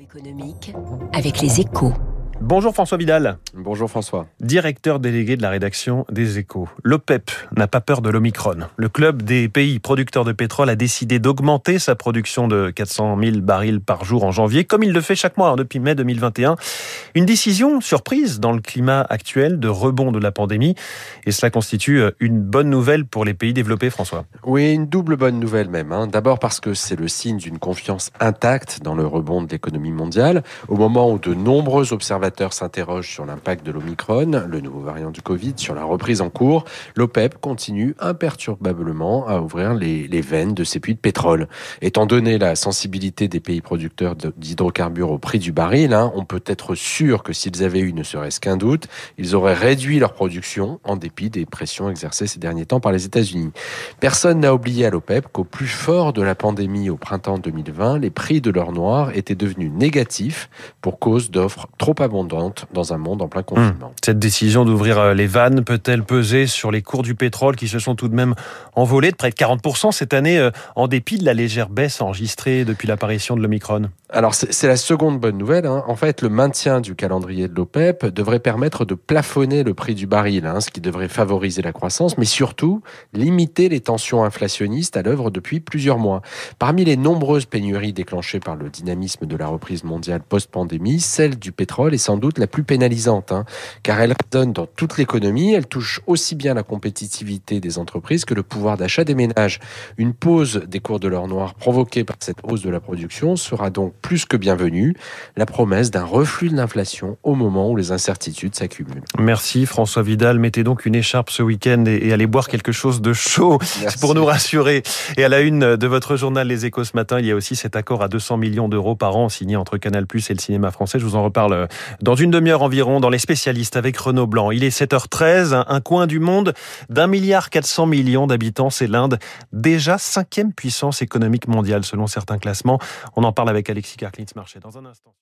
économique avec les échos. Bonjour François Vidal. Bonjour François. Directeur délégué de la rédaction des Échos. L'OPEP n'a pas peur de l'Omicron. Le club des pays producteurs de pétrole a décidé d'augmenter sa production de 400 000 barils par jour en janvier, comme il le fait chaque mois hein, depuis mai 2021. Une décision surprise dans le climat actuel de rebond de la pandémie. Et cela constitue euh, une bonne nouvelle pour les pays développés, François. Oui, une double bonne nouvelle même. Hein. D'abord parce que c'est le signe d'une confiance intacte dans le rebond de l'économie mondiale, au moment où de nombreux observateurs s'interrogent sur l'impact de l'Omicron, le nouveau variant du Covid, sur la reprise en cours, l'OPEP continue imperturbablement à ouvrir les, les, veines de ses puits de pétrole. Étant donné la sensibilité des pays producteurs d'hydrocarbures au prix du baril, hein, on peut être sûr que s'ils avaient eu ne serait-ce qu'un doute, ils auraient réduit leur production en dépit des pressions exercées ces derniers temps par les États-Unis. Personne n'a oublié à l'OPEP qu'au plus fort de la pandémie au printemps 2020, les prix de l'or noir étaient devenus négatifs pour cause d'offres trop abondantes dans un monde en plein confinement. Mmh. Cette décision d'ouvrir euh, les vannes peut-elle peser sur les cours du pétrole qui se sont tout de même envolés de près de 40% cette année euh, en dépit de la légère baisse enregistrée depuis l'apparition de l'Omicron? Alors c'est la seconde bonne nouvelle. Hein. En fait, le maintien du calendrier de l'OPEP devrait permettre de plafonner le prix du baril, hein, ce qui devrait favoriser la croissance, mais surtout limiter les tensions inflationnistes à l'œuvre depuis plusieurs mois. Parmi les nombreuses pénuries déclenchées par le dynamisme de la reprise mondiale post-pandémie, celle du pétrole est sans doute la plus pénalisante, hein, car elle donne dans toute l'économie, elle touche aussi bien la compétitivité des entreprises que le pouvoir d'achat des ménages. Une pause des cours de l'or noir provoquée par cette hausse de la production sera donc plus que bienvenue, la promesse d'un reflux de l'inflation au moment où les incertitudes s'accumulent. Merci François Vidal, mettez donc une écharpe ce week-end et, allez boire quelque chose de chaud Merci. pour nous rassurer. Et à la une de votre journal Les Échos ce matin, il y a aussi cet accord à 200 millions d'euros par an signé entre Canal+ et le cinéma français. Je vous en reparle dans une demi-heure environ dans les spécialistes avec Renaud Blanc. Il est 7h13, un coin du monde d'un milliard 400 millions d'habitants, c'est l'Inde, déjà cinquième puissance économique mondiale selon certains classements. On en parle avec Alexis Karklins-Marché dans un instant.